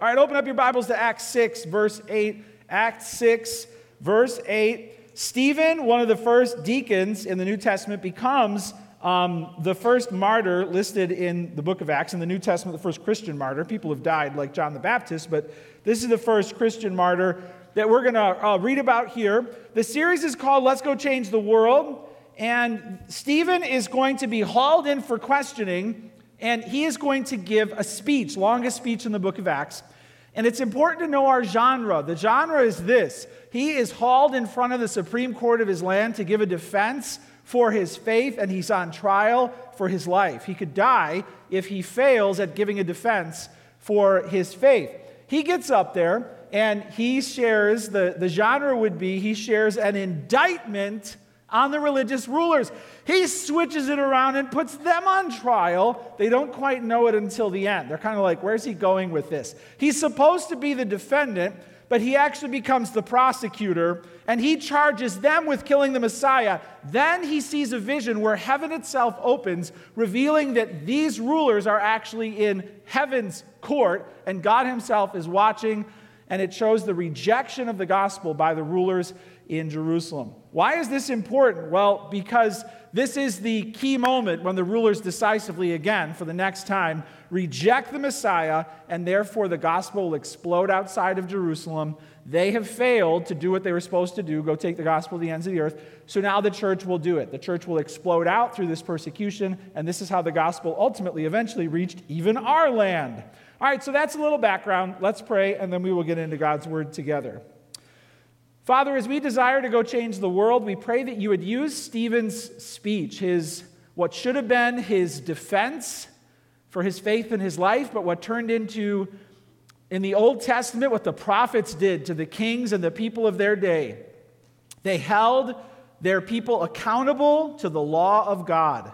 All right, open up your Bibles to Acts 6, verse 8. Acts 6, verse 8. Stephen, one of the first deacons in the New Testament, becomes um, the first martyr listed in the book of Acts. In the New Testament, the first Christian martyr. People have died like John the Baptist, but this is the first Christian martyr that we're going to uh, read about here. The series is called Let's Go Change the World. And Stephen is going to be hauled in for questioning and he is going to give a speech, longest speech in the book of Acts. And it's important to know our genre. The genre is this He is hauled in front of the Supreme Court of his land to give a defense for his faith, and he's on trial for his life. He could die if he fails at giving a defense for his faith. He gets up there and he shares, the, the genre would be, he shares an indictment on the religious rulers. He switches it around and puts them on trial. They don't quite know it until the end. They're kind of like, where's he going with this? He's supposed to be the defendant, but he actually becomes the prosecutor and he charges them with killing the Messiah. Then he sees a vision where heaven itself opens, revealing that these rulers are actually in heaven's court and God himself is watching. And it shows the rejection of the gospel by the rulers in Jerusalem. Why is this important? Well, because this is the key moment when the rulers decisively, again, for the next time, reject the Messiah, and therefore the gospel will explode outside of Jerusalem. They have failed to do what they were supposed to do go take the gospel to the ends of the earth. So now the church will do it. The church will explode out through this persecution, and this is how the gospel ultimately, eventually reached even our land. All right, so that's a little background. Let's pray, and then we will get into God's word together. Father, as we desire to go change the world, we pray that you would use Stephen's speech, his what should have been his defense for his faith in his life, but what turned into in the Old Testament what the prophets did to the kings and the people of their day. They held their people accountable to the law of God.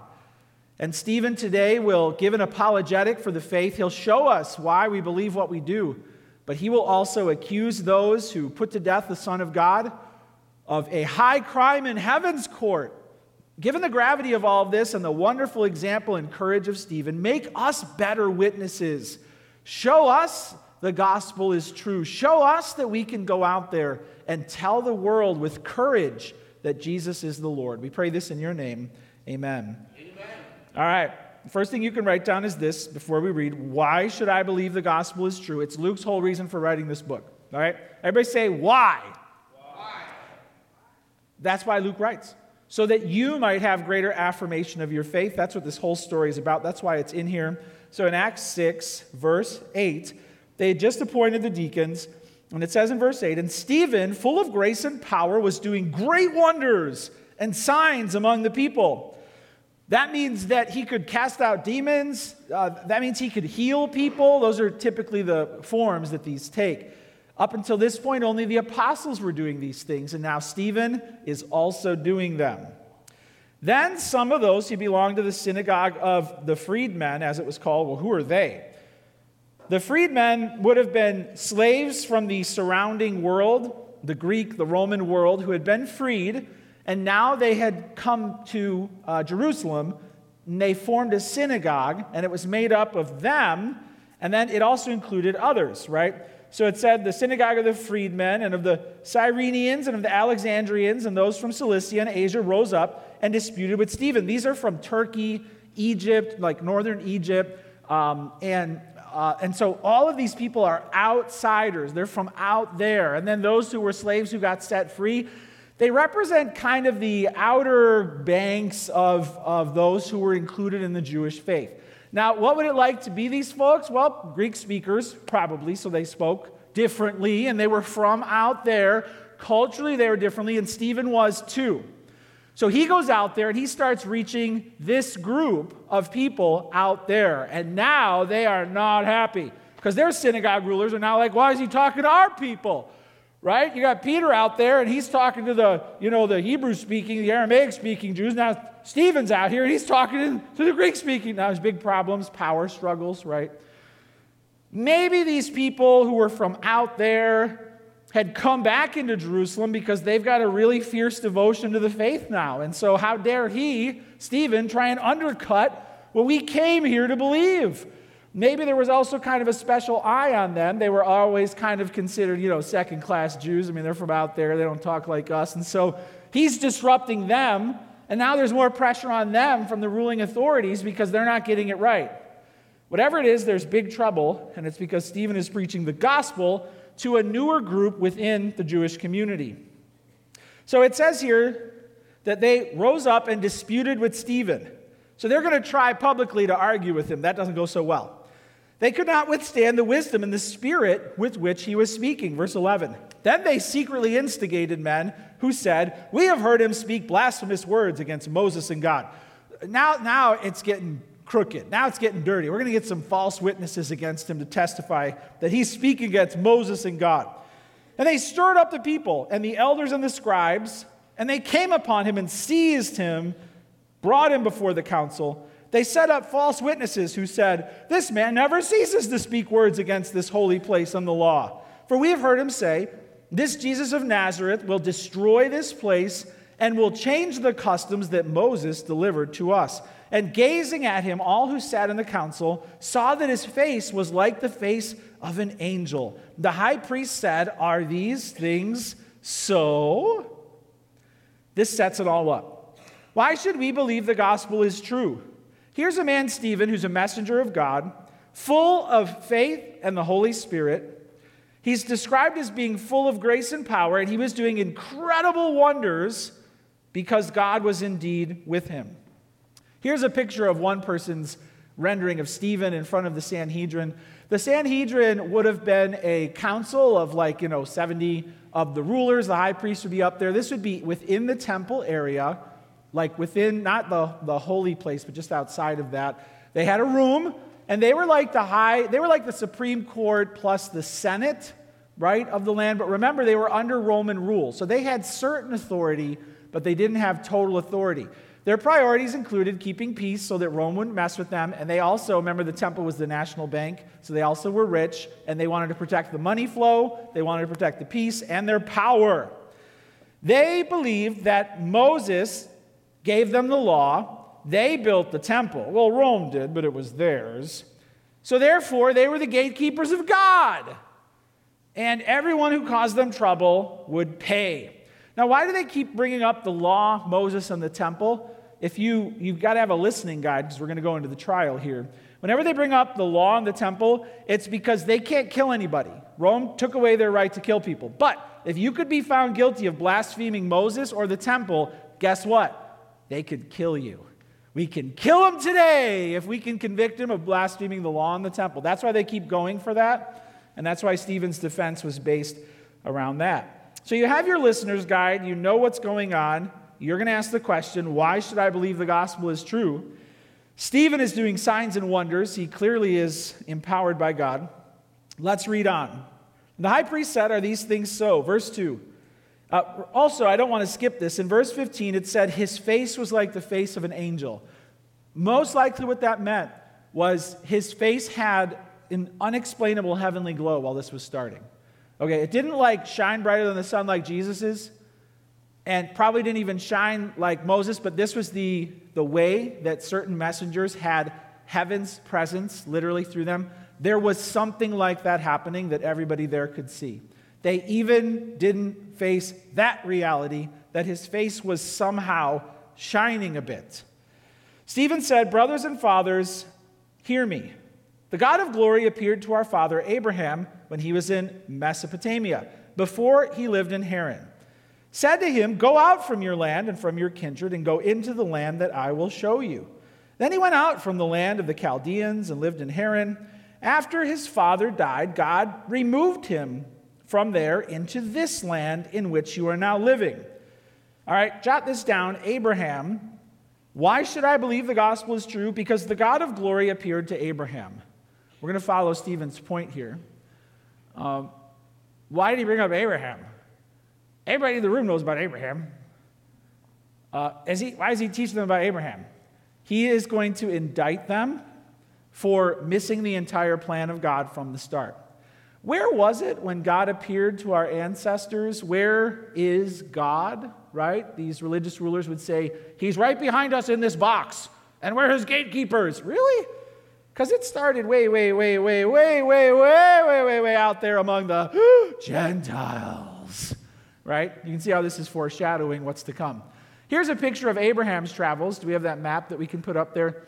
And Stephen today will give an apologetic for the faith. He'll show us why we believe what we do but he will also accuse those who put to death the Son of God of a high crime in heaven's court. Given the gravity of all of this and the wonderful example and courage of Stephen, make us better witnesses. Show us the gospel is true. Show us that we can go out there and tell the world with courage that Jesus is the Lord. We pray this in your name. Amen. Amen. All right first thing you can write down is this before we read why should I believe the gospel is true? It's Luke's whole reason for writing this book. All right? Everybody say, why? Why? That's why Luke writes. So that you might have greater affirmation of your faith. That's what this whole story is about. That's why it's in here. So in Acts 6, verse 8, they had just appointed the deacons. And it says in verse 8, and Stephen, full of grace and power, was doing great wonders and signs among the people. That means that he could cast out demons. Uh, that means he could heal people. Those are typically the forms that these take. Up until this point, only the apostles were doing these things, and now Stephen is also doing them. Then some of those who belonged to the synagogue of the freedmen, as it was called, well, who are they? The freedmen would have been slaves from the surrounding world, the Greek, the Roman world, who had been freed and now they had come to uh, Jerusalem, and they formed a synagogue, and it was made up of them, and then it also included others, right? So it said the synagogue of the freedmen and of the Cyrenians and of the Alexandrians and those from Cilicia and Asia rose up and disputed with Stephen. These are from Turkey, Egypt, like northern Egypt. Um, and, uh, and so all of these people are outsiders. They're from out there. And then those who were slaves who got set free, they represent kind of the outer banks of, of those who were included in the Jewish faith. Now, what would it like to be these folks? Well, Greek speakers, probably, so they spoke differently, and they were from out there. Culturally, they were differently, and Stephen was too. So he goes out there and he starts reaching this group of people out there. And now they are not happy because their synagogue rulers are now like, why is he talking to our people? Right? You got Peter out there and he's talking to the, you know, the Hebrew speaking, the Aramaic speaking Jews. Now Stephen's out here and he's talking to the Greek speaking. Now there's big problems, power struggles, right? Maybe these people who were from out there had come back into Jerusalem because they've got a really fierce devotion to the faith now. And so, how dare he, Stephen, try and undercut what we came here to believe? Maybe there was also kind of a special eye on them. They were always kind of considered, you know, second class Jews. I mean, they're from out there, they don't talk like us. And so he's disrupting them. And now there's more pressure on them from the ruling authorities because they're not getting it right. Whatever it is, there's big trouble, and it's because Stephen is preaching the gospel to a newer group within the Jewish community. So it says here that they rose up and disputed with Stephen. So they're going to try publicly to argue with him. That doesn't go so well. They could not withstand the wisdom and the spirit with which he was speaking. Verse 11. Then they secretly instigated men who said, We have heard him speak blasphemous words against Moses and God. Now, now it's getting crooked. Now it's getting dirty. We're going to get some false witnesses against him to testify that he's speaking against Moses and God. And they stirred up the people and the elders and the scribes, and they came upon him and seized him, brought him before the council. They set up false witnesses who said, This man never ceases to speak words against this holy place and the law. For we have heard him say, This Jesus of Nazareth will destroy this place and will change the customs that Moses delivered to us. And gazing at him, all who sat in the council saw that his face was like the face of an angel. The high priest said, Are these things so? This sets it all up. Why should we believe the gospel is true? Here's a man, Stephen, who's a messenger of God, full of faith and the Holy Spirit. He's described as being full of grace and power, and he was doing incredible wonders because God was indeed with him. Here's a picture of one person's rendering of Stephen in front of the Sanhedrin. The Sanhedrin would have been a council of like, you know, 70 of the rulers. The high priest would be up there. This would be within the temple area, like within, not the, the holy place, but just outside of that. They had a room, and they were like the high, they were like the Supreme Court plus the Senate, right, of the land. But remember, they were under Roman rule. So they had certain authority, but they didn't have total authority. Their priorities included keeping peace so that Rome wouldn't mess with them. And they also, remember, the temple was the national bank, so they also were rich, and they wanted to protect the money flow, they wanted to protect the peace and their power. They believed that Moses gave them the law, they built the temple. Well, Rome did, but it was theirs. So therefore, they were the gatekeepers of God. And everyone who caused them trouble would pay. Now, why do they keep bringing up the law, Moses, and the temple? if you, you've got to have a listening guide because we're going to go into the trial here. Whenever they bring up the law and the temple, it's because they can't kill anybody. Rome took away their right to kill people. But if you could be found guilty of blaspheming Moses or the temple, guess what? They could kill you. We can kill him today if we can convict him of blaspheming the law in the temple. That's why they keep going for that. And that's why Stephen's defense was based around that. So you have your listener's guide, you know what's going on you're going to ask the question why should I believe the gospel is true? Stephen is doing signs and wonders. He clearly is empowered by God. Let's read on. The high priest said, Are these things so? Verse 2. Uh, also, I don't want to skip this. In verse 15, it said, His face was like the face of an angel. Most likely, what that meant was his face had an unexplainable heavenly glow while this was starting. Okay, it didn't like shine brighter than the sun like Jesus's and probably didn't even shine like Moses, but this was the, the way that certain messengers had heaven's presence literally through them. There was something like that happening that everybody there could see. They even didn't face that reality that his face was somehow shining a bit. Stephen said, Brothers and fathers, hear me. The God of glory appeared to our father Abraham when he was in Mesopotamia, before he lived in Haran said to him, Go out from your land and from your kindred and go into the land that I will show you. Then he went out from the land of the Chaldeans and lived in Haran. After his father died, God removed him from there into this land in which you are now living. All right, jot this down. Abraham. Why should I believe the gospel is true? Because the God of glory appeared to Abraham. We're going to follow Stephen's point here. Um, why did he bring up Abraham? Everybody in the room knows about Abraham. Uh, is he, why is he teaching them about Abraham? He is going to indict them for missing the entire plan of God from the start. Where was it when God appeared to our ancestors? Where is God? Right? These religious rulers would say, He's right behind us in this box, and we're his gatekeepers. Really? Because it started way, way, way, way, way, way, way, way, way, way out there among the Gentiles. Right? You can see how this is foreshadowing what's to come. Here's a picture of Abraham's travels. Do we have that map that we can put up there?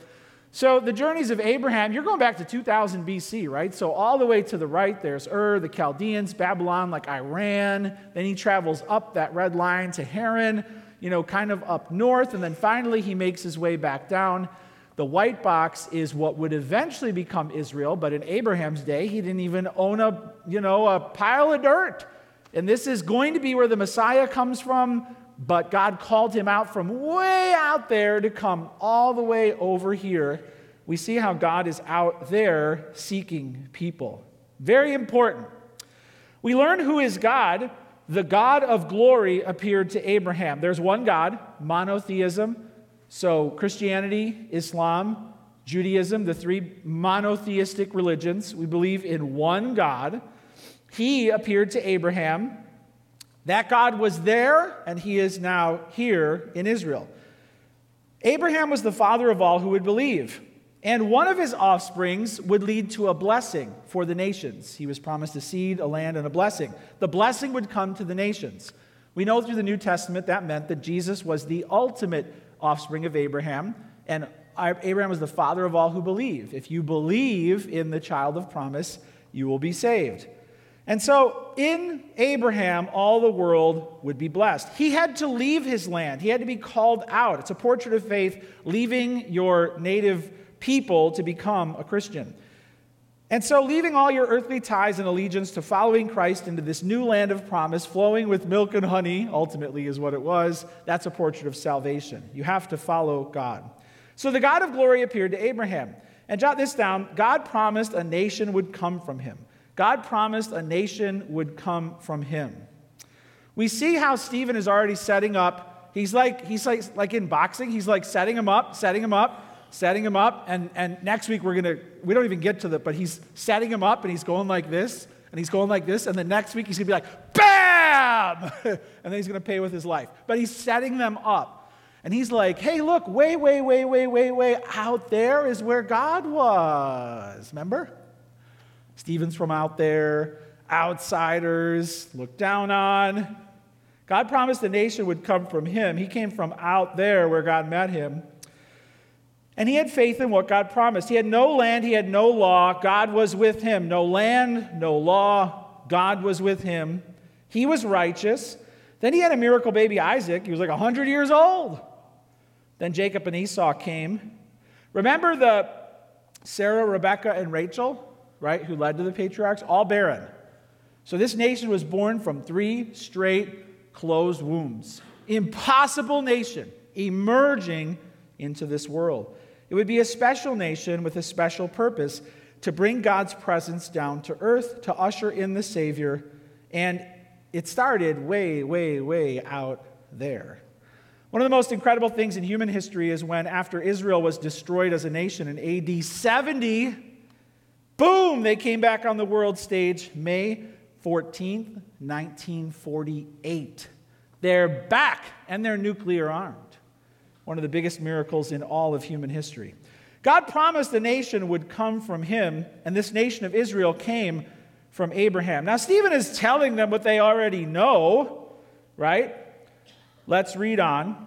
So, the journeys of Abraham, you're going back to 2000 BC, right? So, all the way to the right, there's Ur, the Chaldeans, Babylon, like Iran. Then he travels up that red line to Haran, you know, kind of up north. And then finally, he makes his way back down. The white box is what would eventually become Israel, but in Abraham's day, he didn't even own a, you know, a pile of dirt. And this is going to be where the Messiah comes from, but God called him out from way out there to come all the way over here. We see how God is out there seeking people. Very important. We learn who is God. The God of glory appeared to Abraham. There's one God, monotheism. So, Christianity, Islam, Judaism, the three monotheistic religions, we believe in one God. He appeared to Abraham that God was there, and he is now here in Israel. Abraham was the father of all who would believe, and one of his offsprings would lead to a blessing for the nations. He was promised a seed, a land, and a blessing. The blessing would come to the nations. We know through the New Testament that meant that Jesus was the ultimate offspring of Abraham, and Abraham was the father of all who believe. If you believe in the child of promise, you will be saved. And so in Abraham, all the world would be blessed. He had to leave his land, he had to be called out. It's a portrait of faith, leaving your native people to become a Christian. And so, leaving all your earthly ties and allegiance to following Christ into this new land of promise, flowing with milk and honey, ultimately is what it was, that's a portrait of salvation. You have to follow God. So, the God of glory appeared to Abraham. And jot this down God promised a nation would come from him. God promised a nation would come from him. We see how Stephen is already setting up. He's like, he's like, like in boxing, he's like setting him up, setting him up, setting him up. And, and next week we're going to, we don't even get to the, but he's setting him up and he's going like this and he's going like this. And then next week he's going to be like, BAM! and then he's going to pay with his life. But he's setting them up. And he's like, hey, look, way, way, way, way, way, way out there is where God was. Remember? Stephen's from out there, outsiders, looked down on. God promised the nation would come from him. He came from out there where God met him. And he had faith in what God promised. He had no land, he had no law. God was with him. No land, no law. God was with him. He was righteous. Then he had a miracle baby, Isaac. He was like 100 years old. Then Jacob and Esau came. Remember the Sarah, Rebecca, and Rachel? Right, who led to the patriarchs, all barren. So this nation was born from three straight closed wombs. Impossible nation emerging into this world. It would be a special nation with a special purpose to bring God's presence down to earth, to usher in the Savior. And it started way, way, way out there. One of the most incredible things in human history is when, after Israel was destroyed as a nation in AD 70, Boom, they came back on the world stage May 14th, 1948. They're back and they're nuclear armed. One of the biggest miracles in all of human history. God promised the nation would come from him, and this nation of Israel came from Abraham. Now, Stephen is telling them what they already know, right? Let's read on.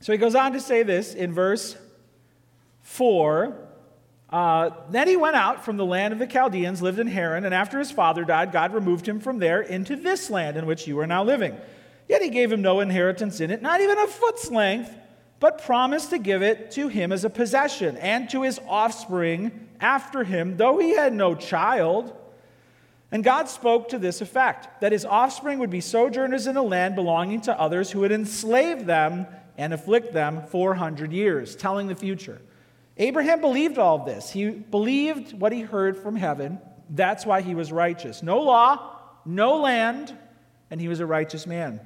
So he goes on to say this in verse 4 uh, then he went out from the land of the Chaldeans, lived in Haran, and after his father died, God removed him from there into this land in which you are now living. Yet he gave him no inheritance in it, not even a foot's length, but promised to give it to him as a possession and to his offspring after him, though he had no child. And God spoke to this effect that his offspring would be sojourners in a land belonging to others who would enslave them and afflict them 400 years, telling the future. Abraham believed all of this. He believed what he heard from heaven. That's why he was righteous. No law, no land, and he was a righteous man.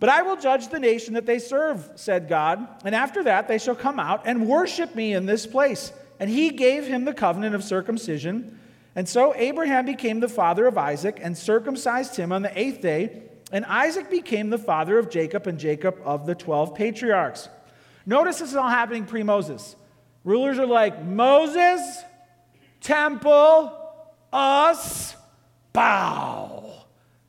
But I will judge the nation that they serve, said God, and after that they shall come out and worship me in this place. And he gave him the covenant of circumcision. And so Abraham became the father of Isaac and circumcised him on the eighth day. And Isaac became the father of Jacob, and Jacob of the 12 patriarchs. Notice this is all happening pre Moses. Rulers are like, Moses, temple, us, bow.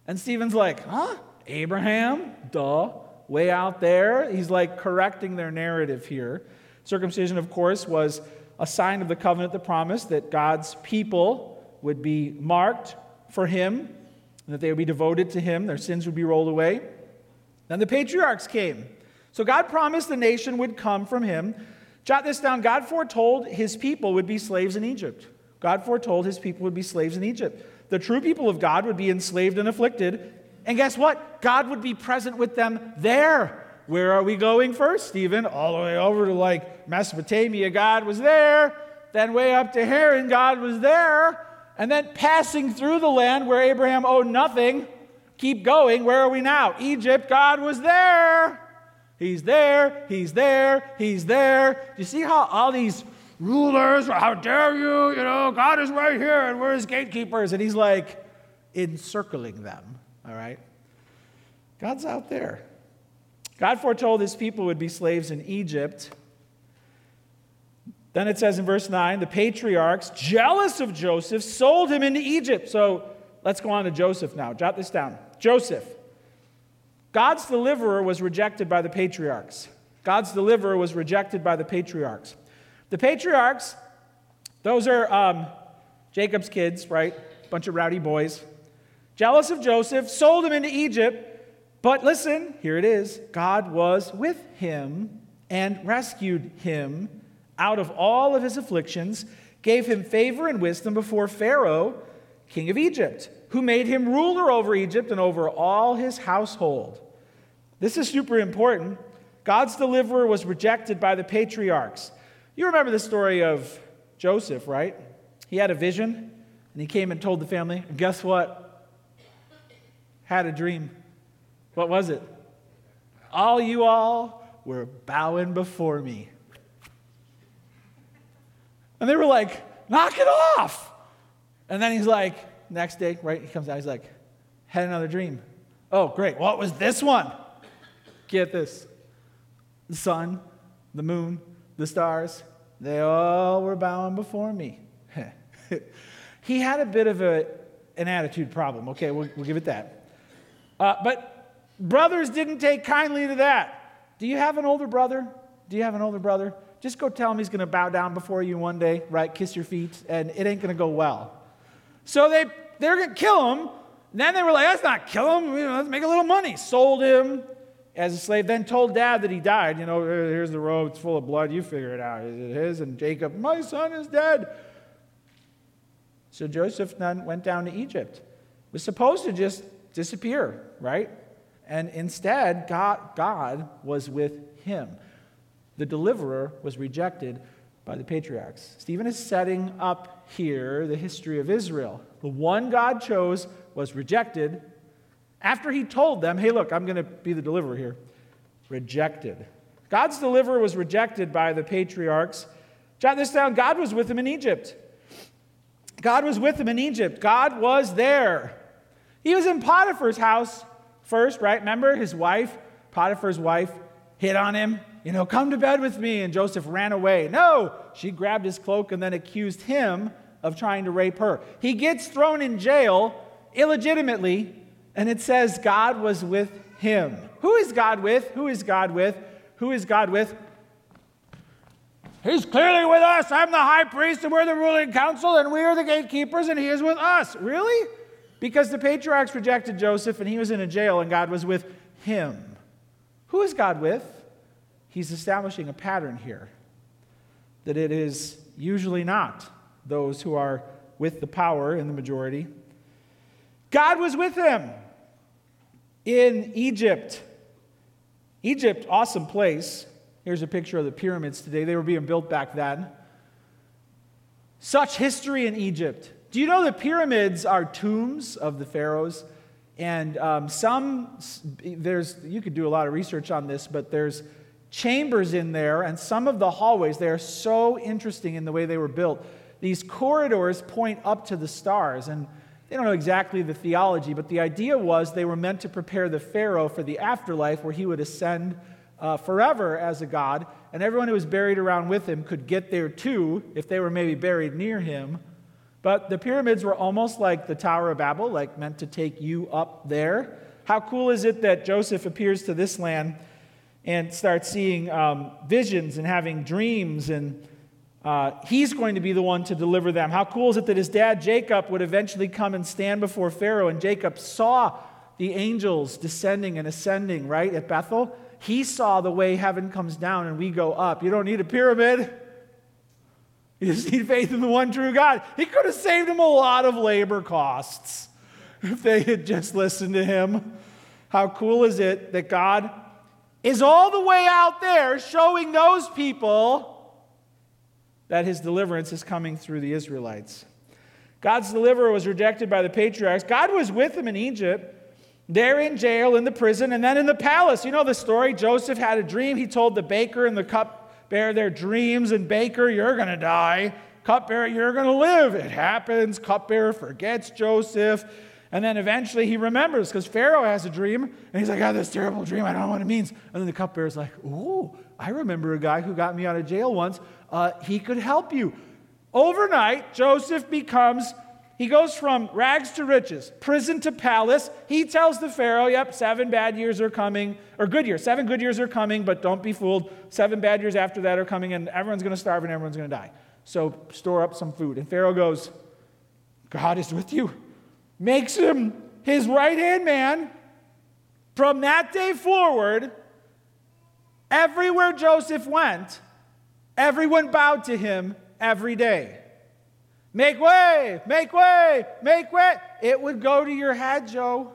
And Stephen's like, huh? Abraham? Duh. Way out there. He's like correcting their narrative here. Circumcision, of course, was a sign of the covenant, the promise that God's people would be marked for him, that they would be devoted to him, their sins would be rolled away. Then the patriarchs came. So God promised the nation would come from him. Jot this down God foretold his people would be slaves in Egypt. God foretold his people would be slaves in Egypt. The true people of God would be enslaved and afflicted. And guess what? God would be present with them there. Where are we going first, Stephen? All the way over to like Mesopotamia, God was there. Then way up to Haran, God was there. And then passing through the land where Abraham owed nothing, keep going. Where are we now? Egypt, God was there. He's there, he's there, he's there. Do you see how all these rulers, how dare you, you know, God is right here and we're his gatekeepers. And he's like encircling them, all right? God's out there. God foretold his people would be slaves in Egypt. Then it says in verse 9 the patriarchs, jealous of Joseph, sold him into Egypt. So let's go on to Joseph now. Jot this down. Joseph. God's deliverer was rejected by the patriarchs. God's deliverer was rejected by the patriarchs. The patriarchs, those are um, Jacob's kids, right? Bunch of rowdy boys. Jealous of Joseph, sold him into Egypt. But listen, here it is God was with him and rescued him out of all of his afflictions, gave him favor and wisdom before Pharaoh, king of Egypt, who made him ruler over Egypt and over all his household. This is super important. God's deliverer was rejected by the patriarchs. You remember the story of Joseph, right? He had a vision and he came and told the family, and guess what? Had a dream. What was it? All you all were bowing before me. And they were like, knock it off. And then he's like, next day, right? He comes out, he's like, had another dream. Oh, great. What was this one? Get this the sun, the moon, the stars, they all were bowing before me. he had a bit of a, an attitude problem. Okay, we'll, we'll give it that. Uh, but Brothers didn't take kindly to that. Do you have an older brother? Do you have an older brother? Just go tell him he's going to bow down before you one day, right? Kiss your feet, and it ain't going to go well. So they, they're going to kill him. And then they were like, let's not kill him. Let's make a little money. Sold him as a slave. Then told dad that he died. You know, here's the robe. It's full of blood. You figure it out. Is it his? And Jacob, my son is dead. So Joseph then went down to Egypt. Was supposed to just disappear, right? And instead, God, God was with him. The deliverer was rejected by the patriarchs. Stephen is setting up here the history of Israel. The one God chose was rejected after he told them, hey, look, I'm going to be the deliverer here. Rejected. God's deliverer was rejected by the patriarchs. Jot this down God was with him in Egypt. God was with him in Egypt. God was there. He was in Potiphar's house first, right? Remember his wife, Potiphar's wife, hit on him. You know, come to bed with me. And Joseph ran away. No, she grabbed his cloak and then accused him of trying to rape her. He gets thrown in jail illegitimately, and it says God was with him. Who is God with? Who is God with? Who is God with? He's clearly with us. I'm the high priest, and we're the ruling council, and we are the gatekeepers, and he is with us. Really? Because the patriarchs rejected Joseph and he was in a jail and God was with him. Who is God with? He's establishing a pattern here that it is usually not those who are with the power in the majority. God was with him in Egypt. Egypt, awesome place. Here's a picture of the pyramids today. They were being built back then. Such history in Egypt. Do you know the pyramids are tombs of the pharaohs? And um, some, there's, you could do a lot of research on this, but there's chambers in there, and some of the hallways, they are so interesting in the way they were built. These corridors point up to the stars, and they don't know exactly the theology, but the idea was they were meant to prepare the Pharaoh for the afterlife where he would ascend uh, forever as a god, and everyone who was buried around with him could get there too if they were maybe buried near him But the pyramids were almost like the Tower of Babel, like meant to take you up there. How cool is it that Joseph appears to this land and starts seeing um, visions and having dreams, and uh, he's going to be the one to deliver them? How cool is it that his dad, Jacob, would eventually come and stand before Pharaoh, and Jacob saw the angels descending and ascending, right, at Bethel? He saw the way heaven comes down and we go up. You don't need a pyramid. You just need faith in the one true God. He could have saved him a lot of labor costs if they had just listened to him. How cool is it that God is all the way out there showing those people that his deliverance is coming through the Israelites? God's deliverer was rejected by the patriarchs. God was with him in Egypt. They're in jail, in the prison, and then in the palace. You know the story? Joseph had a dream. He told the baker and the cupbearer their dreams, and baker, you're going to die. Cupbearer, you're going to live. It happens. Cupbearer forgets Joseph. And then eventually he remembers because Pharaoh has a dream, and he's like, I had this terrible dream. I don't know what it means. And then the cupbearer's like, Ooh, I remember a guy who got me out of jail once. Uh, he could help you. Overnight, Joseph becomes he goes from rags to riches, prison to palace. He tells the Pharaoh, yep, seven bad years are coming, or good years, seven good years are coming, but don't be fooled. Seven bad years after that are coming, and everyone's going to starve and everyone's going to die. So store up some food. And Pharaoh goes, God is with you. Makes him his right hand man. From that day forward, everywhere Joseph went, everyone bowed to him every day. Make way, make way, make way. It would go to your head, Joe.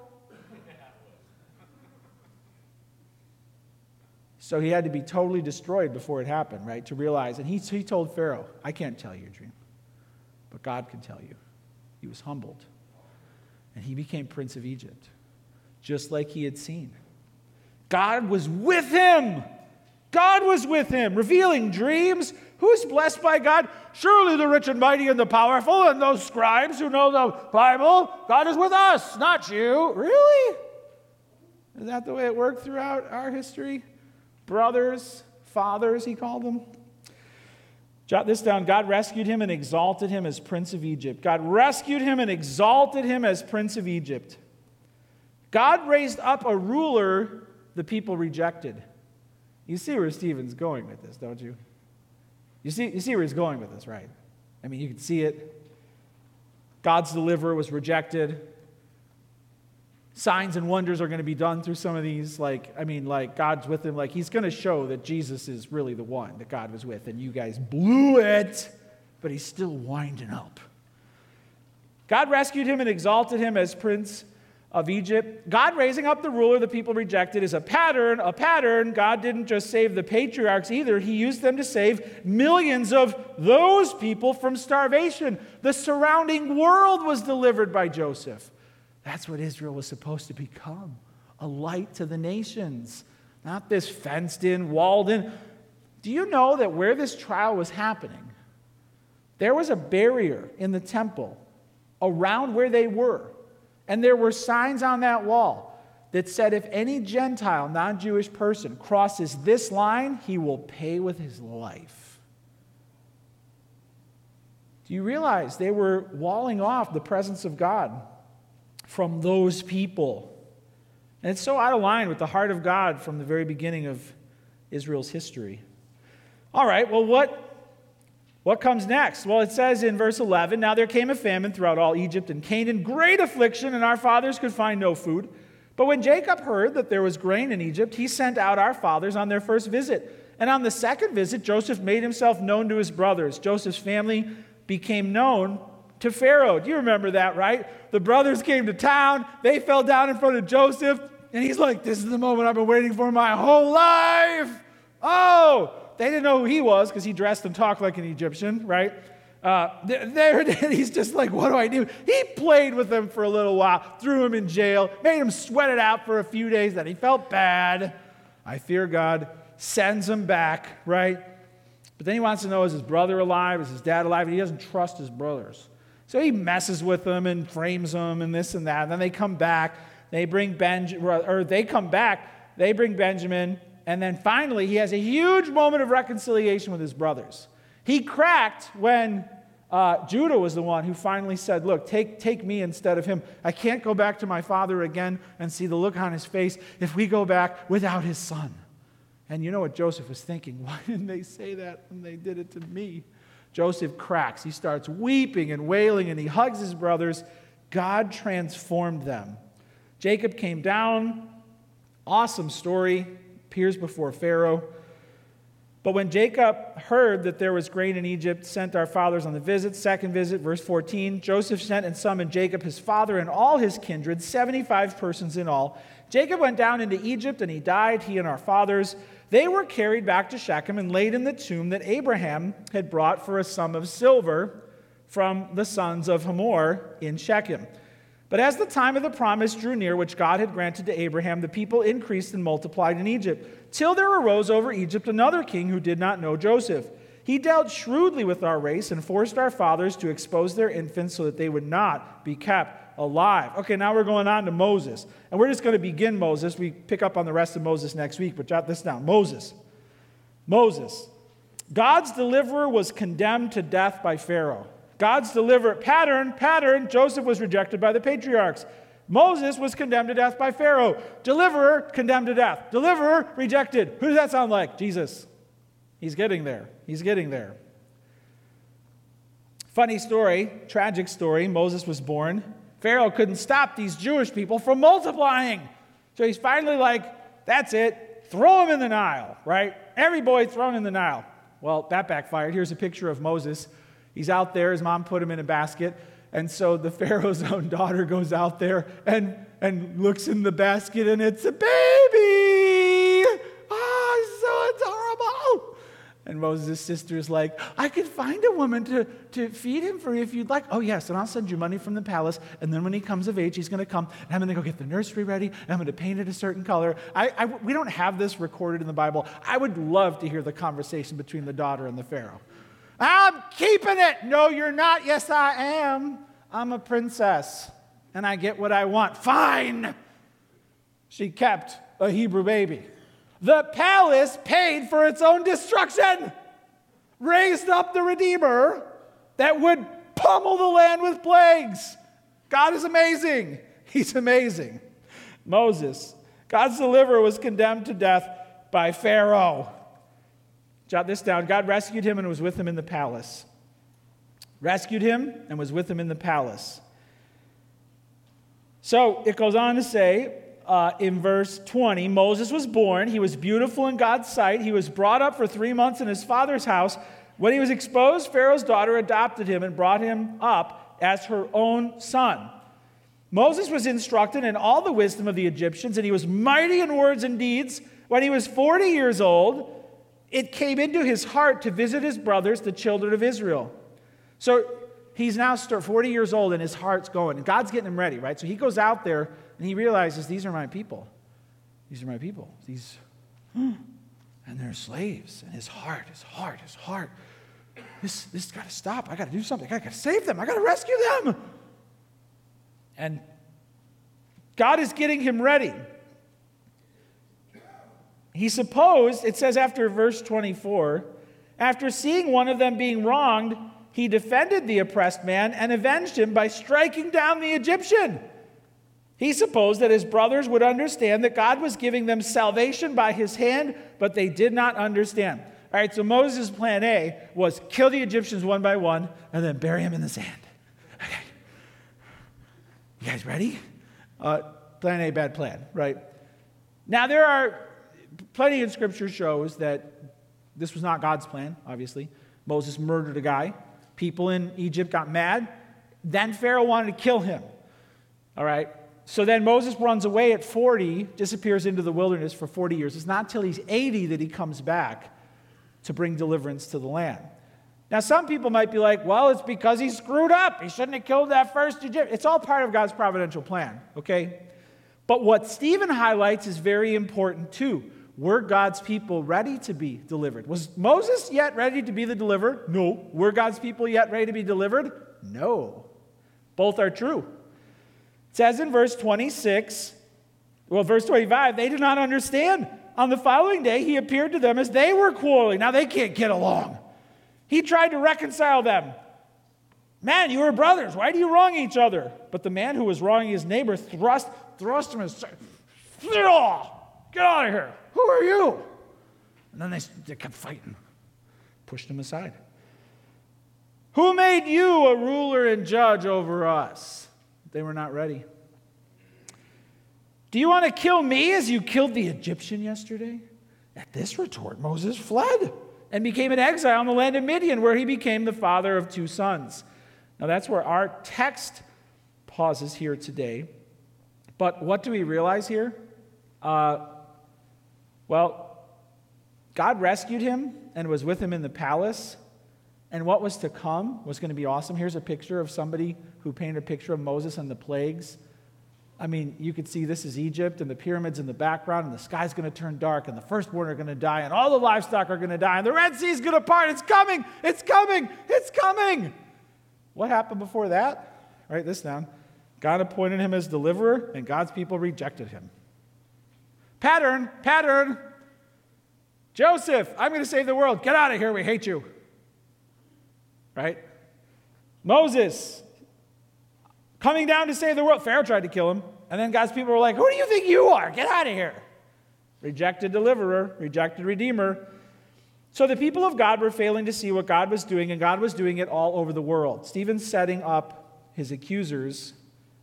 So he had to be totally destroyed before it happened, right? To realize. And he, he told Pharaoh, I can't tell you your dream, but God can tell you. He was humbled. And he became Prince of Egypt, just like he had seen. God was with him. God was with him, revealing dreams. Who's blessed by God? Surely the rich and mighty and the powerful and those scribes who know the Bible. God is with us, not you. Really? Is that the way it worked throughout our history? Brothers, fathers, he called them. Jot this down. God rescued him and exalted him as Prince of Egypt. God rescued him and exalted him as Prince of Egypt. God raised up a ruler the people rejected. You see where Stephen's going with this, don't you? You see, you see where he's going with this, right? I mean, you can see it. God's deliverer was rejected. Signs and wonders are going to be done through some of these. Like, I mean, like, God's with him. Like, he's going to show that Jesus is really the one that God was with, and you guys blew it, but he's still winding up. God rescued him and exalted him as prince of Egypt. God raising up the ruler the people rejected is a pattern, a pattern. God didn't just save the patriarchs either, He used them to save millions of those people from starvation. The surrounding world was delivered by Joseph. That's what Israel was supposed to become a light to the nations, not this fenced in, walled in. Do you know that where this trial was happening, there was a barrier in the temple around where they were and there were signs on that wall that said if any Gentile, non Jewish person crosses this line, he will pay with his life. Do you realize they were walling off the presence of God from those people? And it's so out of line with the heart of God from the very beginning of Israel's history. All right, well, what what comes next? Well, it says in verse 11 Now there came a famine throughout all Egypt and Canaan, great affliction, and our fathers could find no food. But when Jacob heard that there was grain in Egypt, he sent out our fathers on their first visit. And on the second visit, Joseph made himself known to his brothers. Joseph's family became known to Pharaoh. Do you remember that, right? The brothers came to town, they fell down in front of Joseph, and he's like, This is the moment I've been waiting for my whole life. Oh, they didn't know who he was because he dressed and talked like an Egyptian, right? Uh, there, he's just like, what do I do? He played with them for a little while, threw him in jail, made him sweat it out for a few days. Then he felt bad. I fear God sends him back, right? But then he wants to know is his brother alive? Is his dad alive? And he doesn't trust his brothers. So he messes with them and frames them and this and that. And then they come back. They bring Benjamin, or they come back. They bring Benjamin and then finally, he has a huge moment of reconciliation with his brothers. He cracked when uh, Judah was the one who finally said, Look, take, take me instead of him. I can't go back to my father again and see the look on his face if we go back without his son. And you know what Joseph was thinking? Why didn't they say that when they did it to me? Joseph cracks. He starts weeping and wailing and he hugs his brothers. God transformed them. Jacob came down. Awesome story. Appears before Pharaoh. But when Jacob heard that there was grain in Egypt, sent our fathers on the visit. Second visit, verse 14. Joseph sent and summoned Jacob, his father, and all his kindred, 75 persons in all. Jacob went down into Egypt and he died, he and our fathers. They were carried back to Shechem and laid in the tomb that Abraham had brought for a sum of silver from the sons of Hamor in Shechem. But as the time of the promise drew near, which God had granted to Abraham, the people increased and multiplied in Egypt, till there arose over Egypt another king who did not know Joseph. He dealt shrewdly with our race and forced our fathers to expose their infants so that they would not be kept alive. Okay, now we're going on to Moses. And we're just going to begin Moses. We pick up on the rest of Moses next week, but jot this down Moses. Moses. God's deliverer was condemned to death by Pharaoh. God's deliberate pattern, pattern, Joseph was rejected by the patriarchs. Moses was condemned to death by Pharaoh. Deliverer, condemned to death. Deliverer, rejected. Who does that sound like? Jesus. He's getting there. He's getting there. Funny story, tragic story. Moses was born. Pharaoh couldn't stop these Jewish people from multiplying. So he's finally like, that's it. Throw him in the Nile, right? Every boy thrown in the Nile. Well, that backfired. Here's a picture of Moses He's out there. His mom put him in a basket. And so the Pharaoh's own daughter goes out there and, and looks in the basket, and it's a baby. Oh, so adorable. And Moses' sister is like, I could find a woman to, to feed him for you if you'd like. Oh, yes, and I'll send you money from the palace. And then when he comes of age, he's going to come, and I'm going to go get the nursery ready, and I'm going to paint it a certain color. I, I, we don't have this recorded in the Bible. I would love to hear the conversation between the daughter and the Pharaoh. I'm keeping it. No, you're not. Yes, I am. I'm a princess and I get what I want. Fine. She kept a Hebrew baby. The palace paid for its own destruction, raised up the Redeemer that would pummel the land with plagues. God is amazing. He's amazing. Moses, God's deliverer, was condemned to death by Pharaoh. Jot this down. God rescued him and was with him in the palace. Rescued him and was with him in the palace. So it goes on to say uh, in verse 20 Moses was born. He was beautiful in God's sight. He was brought up for three months in his father's house. When he was exposed, Pharaoh's daughter adopted him and brought him up as her own son. Moses was instructed in all the wisdom of the Egyptians, and he was mighty in words and deeds. When he was 40 years old, it came into his heart to visit his brothers, the children of Israel. So he's now 40 years old and his heart's going. And God's getting him ready, right? So he goes out there and he realizes these are my people. These are my people. These, hmm, and they're slaves. And his heart, his heart, his heart. This, this has got to stop. I got to do something. I got to save them. I got to rescue them. And God is getting him ready. He supposed, it says after verse 24, after seeing one of them being wronged, he defended the oppressed man and avenged him by striking down the Egyptian. He supposed that his brothers would understand that God was giving them salvation by his hand, but they did not understand. All right, so Moses' plan A was kill the Egyptians one by one and then bury them in the sand. Okay. You guys ready? Uh, plan A, bad plan, right? Now, there are plenty of scripture shows that this was not God's plan, obviously. Moses murdered a guy. People in Egypt got mad. Then Pharaoh wanted to kill him. All right. So then Moses runs away at 40, disappears into the wilderness for 40 years. It's not until he's 80 that he comes back to bring deliverance to the land. Now, some people might be like, well, it's because he screwed up. He shouldn't have killed that first Egyptian. It's all part of God's providential plan, okay? But what Stephen highlights is very important too. Were God's people ready to be delivered? Was Moses yet ready to be the deliverer? No. Were God's people yet ready to be delivered? No. Both are true. It says in verse 26, well, verse 25, they did not understand. On the following day, he appeared to them as they were quarreling. Now they can't get along. He tried to reconcile them. Man, you are brothers. Why do you wrong each other? But the man who was wronging his neighbor thrust, thrust him and aside. Get out of here. Who are you? And then they, they kept fighting, pushed him aside. Who made you a ruler and judge over us? They were not ready. Do you want to kill me as you killed the Egyptian yesterday? At this retort, Moses fled and became an exile in the land of Midian, where he became the father of two sons. Now, that's where our text pauses here today. But what do we realize here? Uh, well, God rescued him and was with him in the palace. And what was to come was going to be awesome. Here's a picture of somebody who painted a picture of Moses and the plagues. I mean, you could see this is Egypt and the pyramids in the background, and the sky's going to turn dark, and the firstborn are going to die, and all the livestock are going to die, and the Red Sea's going to part. It's coming! It's coming! It's coming! What happened before that? Write this down. God appointed him as deliverer, and God's people rejected him. Pattern, pattern. Joseph, I'm going to save the world. Get out of here. We hate you. Right? Moses, coming down to save the world. Pharaoh tried to kill him. And then God's people were like, Who do you think you are? Get out of here. Rejected deliverer, rejected redeemer. So the people of God were failing to see what God was doing, and God was doing it all over the world. Stephen's setting up his accusers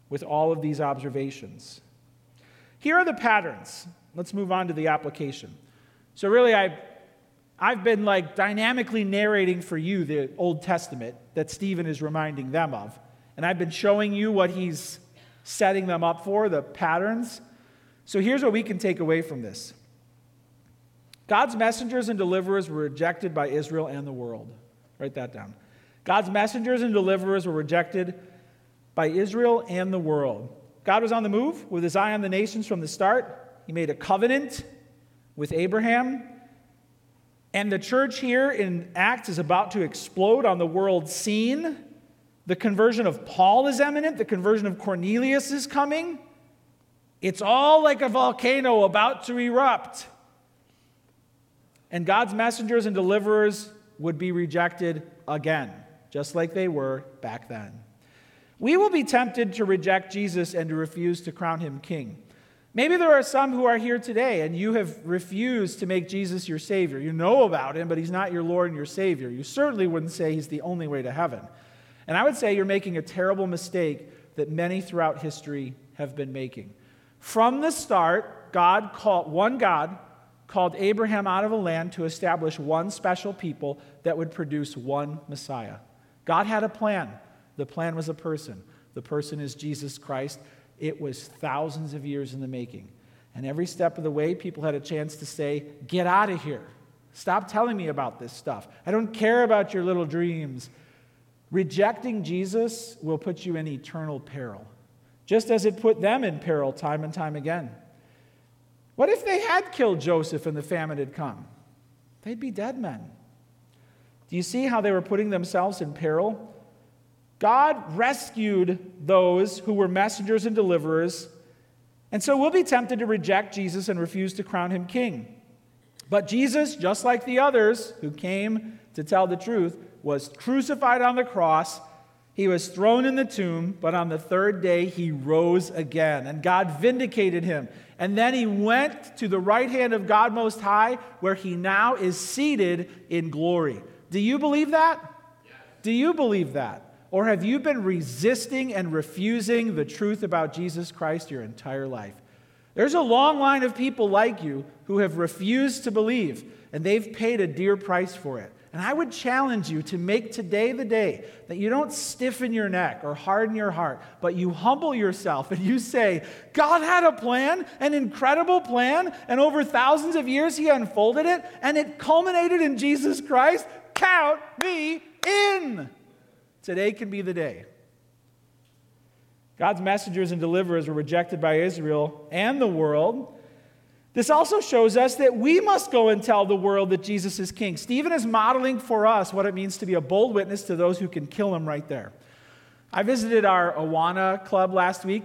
with all of these observations. Here are the patterns. Let's move on to the application. So, really, I, I've been like dynamically narrating for you the Old Testament that Stephen is reminding them of. And I've been showing you what he's setting them up for, the patterns. So here's what we can take away from this God's messengers and deliverers were rejected by Israel and the world. Write that down. God's messengers and deliverers were rejected by Israel and the world. God was on the move with his eye on the nations from the start. He made a covenant with Abraham. And the church here in Acts is about to explode on the world scene. The conversion of Paul is imminent, the conversion of Cornelius is coming. It's all like a volcano about to erupt. And God's messengers and deliverers would be rejected again, just like they were back then. We will be tempted to reject Jesus and to refuse to crown him king. Maybe there are some who are here today and you have refused to make Jesus your Savior. You know about him, but he's not your Lord and your Savior. You certainly wouldn't say he's the only way to heaven. And I would say you're making a terrible mistake that many throughout history have been making. From the start, God called one God called Abraham out of a land to establish one special people that would produce one Messiah. God had a plan. The plan was a person. The person is Jesus Christ. It was thousands of years in the making. And every step of the way, people had a chance to say, Get out of here. Stop telling me about this stuff. I don't care about your little dreams. Rejecting Jesus will put you in eternal peril, just as it put them in peril time and time again. What if they had killed Joseph and the famine had come? They'd be dead men. Do you see how they were putting themselves in peril? God rescued those who were messengers and deliverers, and so we'll be tempted to reject Jesus and refuse to crown him king. But Jesus, just like the others who came to tell the truth, was crucified on the cross. He was thrown in the tomb, but on the third day he rose again, and God vindicated him. And then he went to the right hand of God Most High, where he now is seated in glory. Do you believe that? Yes. Do you believe that? Or have you been resisting and refusing the truth about Jesus Christ your entire life? There's a long line of people like you who have refused to believe, and they've paid a dear price for it. And I would challenge you to make today the day that you don't stiffen your neck or harden your heart, but you humble yourself and you say, God had a plan, an incredible plan, and over thousands of years he unfolded it, and it culminated in Jesus Christ. Count me in. Today can be the day. God's messengers and deliverers were rejected by Israel and the world. This also shows us that we must go and tell the world that Jesus is king. Stephen is modeling for us what it means to be a bold witness to those who can kill him right there. I visited our Awana club last week.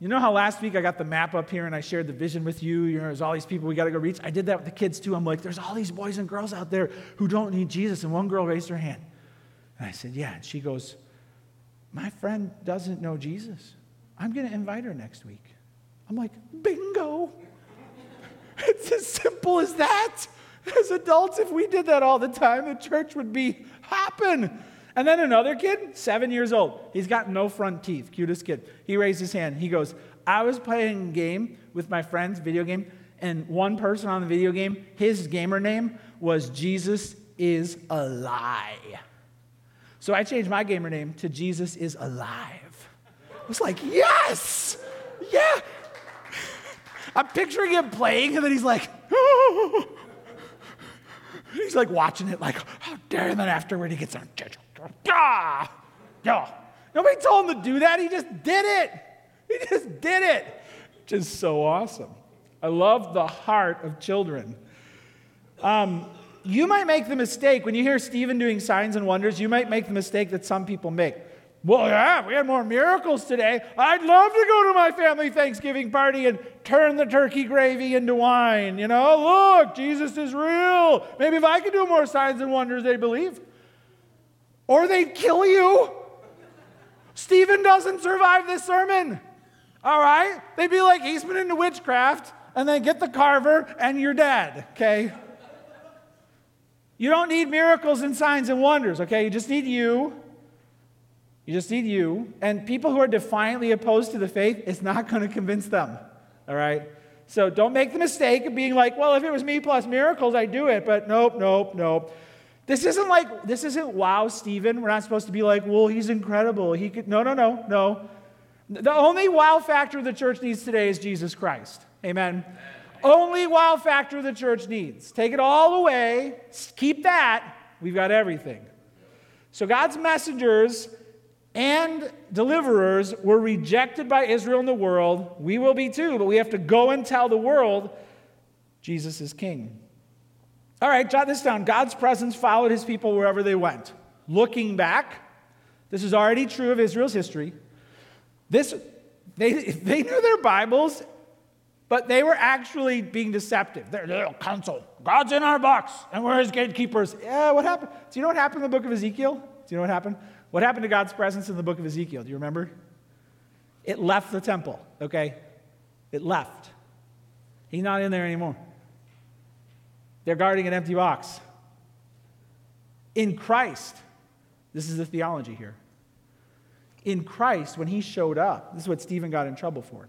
You know how last week I got the map up here and I shared the vision with you? you know, there's all these people we got to go reach. I did that with the kids too. I'm like, there's all these boys and girls out there who don't need Jesus. And one girl raised her hand. And I said, yeah. And she goes, My friend doesn't know Jesus. I'm going to invite her next week. I'm like, bingo. It's as simple as that. As adults, if we did that all the time, the church would be hopping. And then another kid, seven years old, he's got no front teeth, cutest kid. He raised his hand. He goes, I was playing a game with my friends, video game, and one person on the video game, his gamer name was Jesus is a lie. So I changed my gamer name to Jesus is alive. I was like, yes, yeah. I'm picturing him playing, and then he's like, oh. he's like watching it, like, how dare. And then afterward, he gets on, ah, yeah. Nobody told him to do that. He just did it. He just did it. Which is so awesome. I love the heart of children. Um, you might make the mistake when you hear Stephen doing signs and wonders, you might make the mistake that some people make. Well, yeah, we had more miracles today. I'd love to go to my family Thanksgiving party and turn the turkey gravy into wine. You know, look, Jesus is real. Maybe if I could do more signs and wonders, they'd believe. Or they'd kill you. Stephen doesn't survive this sermon. All right? They'd be like, he's been into witchcraft, and then get the carver, and you're dead, okay? You don't need miracles and signs and wonders, okay? You just need you. You just need you. And people who are defiantly opposed to the faith, it's not going to convince them, all right? So don't make the mistake of being like, well, if it was me plus miracles, I'd do it. But nope, nope, nope. This isn't like, this isn't wow, Stephen. We're not supposed to be like, well, he's incredible. He could, no, no, no, no. The only wow factor the church needs today is Jesus Christ. Amen. Only wow factor the church needs. Take it all away, keep that, we've got everything. So God's messengers and deliverers were rejected by Israel and the world. We will be too, but we have to go and tell the world Jesus is king. All right, jot this down. God's presence followed his people wherever they went. Looking back, this is already true of Israel's history. This, they, they knew their Bibles but they were actually being deceptive. Their little council. God's in our box, and we're his gatekeepers. Yeah, what happened? Do you know what happened in the book of Ezekiel? Do you know what happened? What happened to God's presence in the book of Ezekiel? Do you remember? It left the temple, okay? It left. He's not in there anymore. They're guarding an empty box. In Christ, this is the theology here. In Christ, when he showed up, this is what Stephen got in trouble for.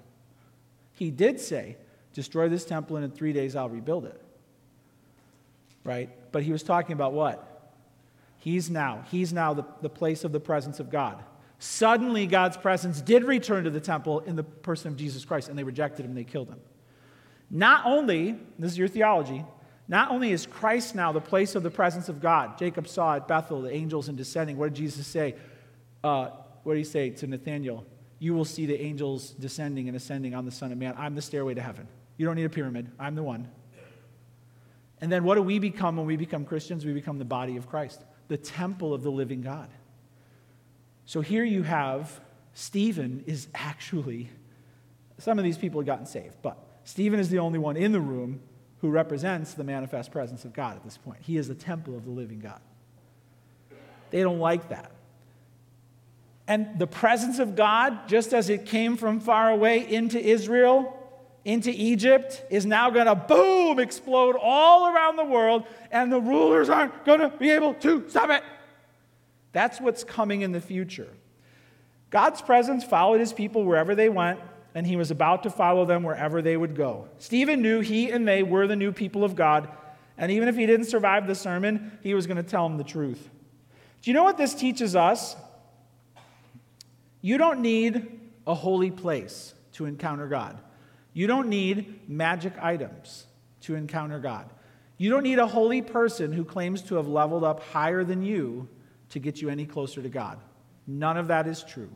He did say, Destroy this temple, and in three days I'll rebuild it. Right? But he was talking about what? He's now, he's now the, the place of the presence of God. Suddenly, God's presence did return to the temple in the person of Jesus Christ, and they rejected him, they killed him. Not only, this is your theology, not only is Christ now the place of the presence of God. Jacob saw at Bethel the angels and descending. What did Jesus say? Uh, what did he say to Nathanael? You will see the angels descending and ascending on the Son of Man. I'm the stairway to heaven. You don't need a pyramid. I'm the one. And then what do we become when we become Christians? We become the body of Christ, the temple of the living God. So here you have Stephen is actually, some of these people have gotten saved, but Stephen is the only one in the room who represents the manifest presence of God at this point. He is the temple of the living God. They don't like that. And the presence of God, just as it came from far away into Israel, into Egypt, is now going to boom, explode all around the world, and the rulers aren't going to be able to stop it. That's what's coming in the future. God's presence followed his people wherever they went, and he was about to follow them wherever they would go. Stephen knew he and they were the new people of God, and even if he didn't survive the sermon, he was going to tell them the truth. Do you know what this teaches us? You don't need a holy place to encounter God. You don't need magic items to encounter God. You don't need a holy person who claims to have leveled up higher than you to get you any closer to God. None of that is true.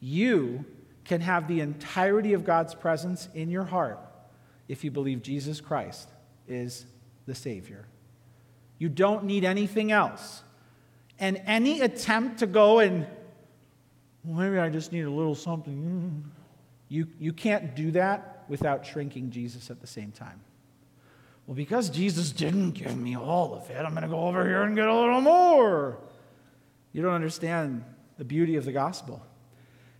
You can have the entirety of God's presence in your heart if you believe Jesus Christ is the Savior. You don't need anything else. And any attempt to go and well, maybe I just need a little something. You, you can't do that without shrinking Jesus at the same time. Well, because Jesus didn't give me all of it, I'm going to go over here and get a little more. You don't understand the beauty of the gospel.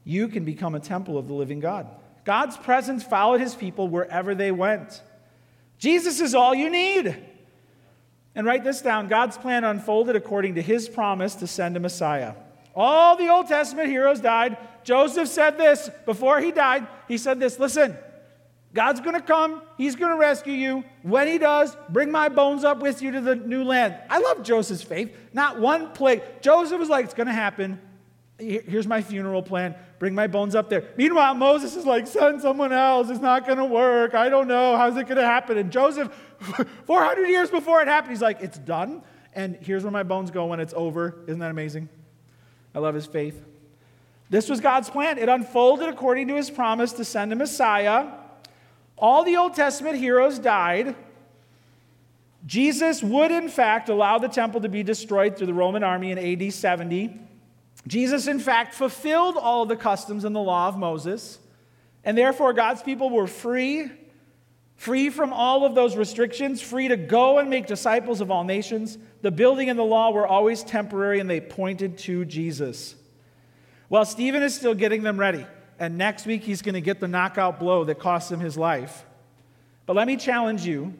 You can become a temple of the living God. God's presence followed his people wherever they went. Jesus is all you need. And write this down God's plan unfolded according to his promise to send a Messiah. All the Old Testament heroes died. Joseph said this before he died. He said this Listen, God's going to come. He's going to rescue you. When he does, bring my bones up with you to the new land. I love Joseph's faith. Not one plague. Joseph was like, It's going to happen. Here's my funeral plan. Bring my bones up there. Meanwhile, Moses is like, Send someone else. It's not going to work. I don't know. How's it going to happen? And Joseph, 400 years before it happened, he's like, It's done. And here's where my bones go when it's over. Isn't that amazing? I love his faith. This was God's plan. It unfolded according to his promise to send a Messiah. All the Old Testament heroes died. Jesus would, in fact, allow the temple to be destroyed through the Roman army in AD 70. Jesus, in fact, fulfilled all of the customs and the law of Moses. And therefore, God's people were free, free from all of those restrictions, free to go and make disciples of all nations. The building and the law were always temporary and they pointed to Jesus. Well, Stephen is still getting them ready. And next week, he's going to get the knockout blow that costs him his life. But let me challenge you,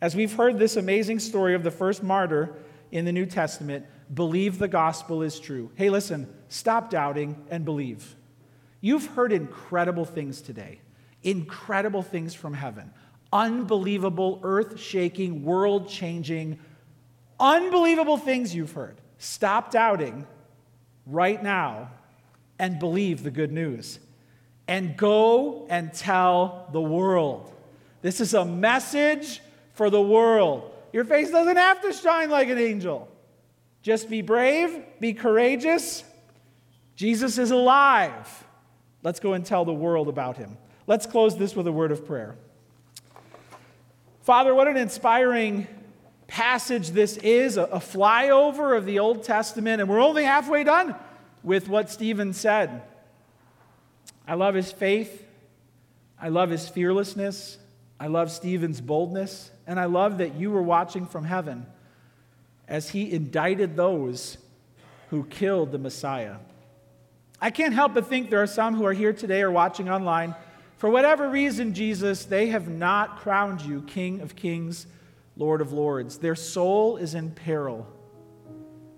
as we've heard this amazing story of the first martyr in the New Testament, believe the gospel is true. Hey, listen, stop doubting and believe. You've heard incredible things today, incredible things from heaven, unbelievable, earth shaking, world changing, unbelievable things you've heard. Stop doubting right now and believe the good news. And go and tell the world. This is a message for the world. Your face doesn't have to shine like an angel. Just be brave, be courageous. Jesus is alive. Let's go and tell the world about him. Let's close this with a word of prayer. Father, what an inspiring passage this is a, flyover of the Old Testament, and we're only halfway done with what Stephen said. I love his faith, I love his fearlessness, I love Stephen's boldness, and I love that you were watching from heaven as he indicted those who killed the Messiah. I can't help but think there are some who are here today or watching online. For whatever reason, Jesus, they have not crowned you King of Kings, Lord of Lords. Their soul is in peril.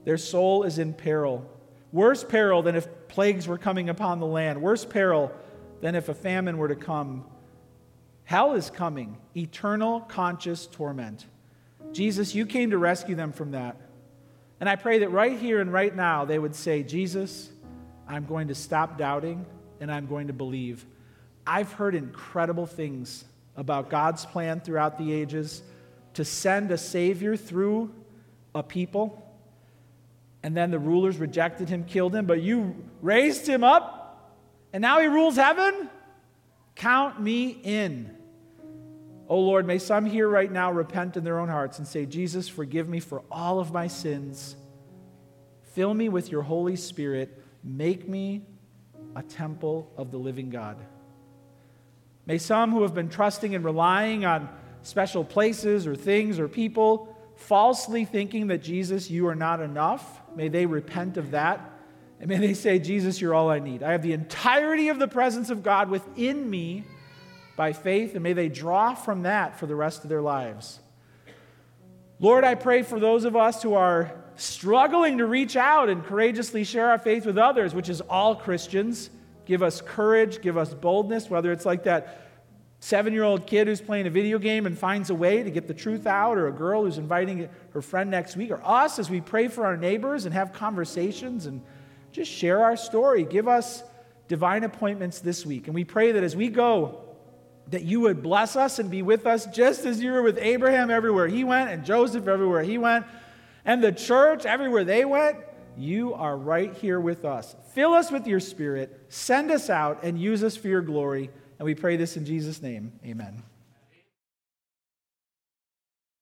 Their soul is in peril. Worse peril than if plagues were coming upon the land. Worse peril than if a famine were to come. Hell is coming, eternal conscious torment. Jesus, you came to rescue them from that. And I pray that right here and right now they would say, Jesus, I'm going to stop doubting and I'm going to believe. I've heard incredible things about God's plan throughout the ages to send a Savior through a people. And then the rulers rejected him, killed him, but you raised him up, and now he rules heaven? Count me in. Oh Lord, may some here right now repent in their own hearts and say, Jesus, forgive me for all of my sins. Fill me with your Holy Spirit. Make me a temple of the living God. May some who have been trusting and relying on special places or things or people, falsely thinking that Jesus, you are not enough, may they repent of that. And may they say, Jesus, you're all I need. I have the entirety of the presence of God within me by faith, and may they draw from that for the rest of their lives. Lord, I pray for those of us who are struggling to reach out and courageously share our faith with others, which is all Christians. Give us courage, give us boldness, whether it's like that seven year old kid who's playing a video game and finds a way to get the truth out, or a girl who's inviting her friend next week, or us as we pray for our neighbors and have conversations and just share our story. Give us divine appointments this week. And we pray that as we go, that you would bless us and be with us just as you were with Abraham everywhere he went and Joseph everywhere he went and the church everywhere they went. You are right here with us. Fill us with your spirit, send us out, and use us for your glory. And we pray this in Jesus' name. Amen.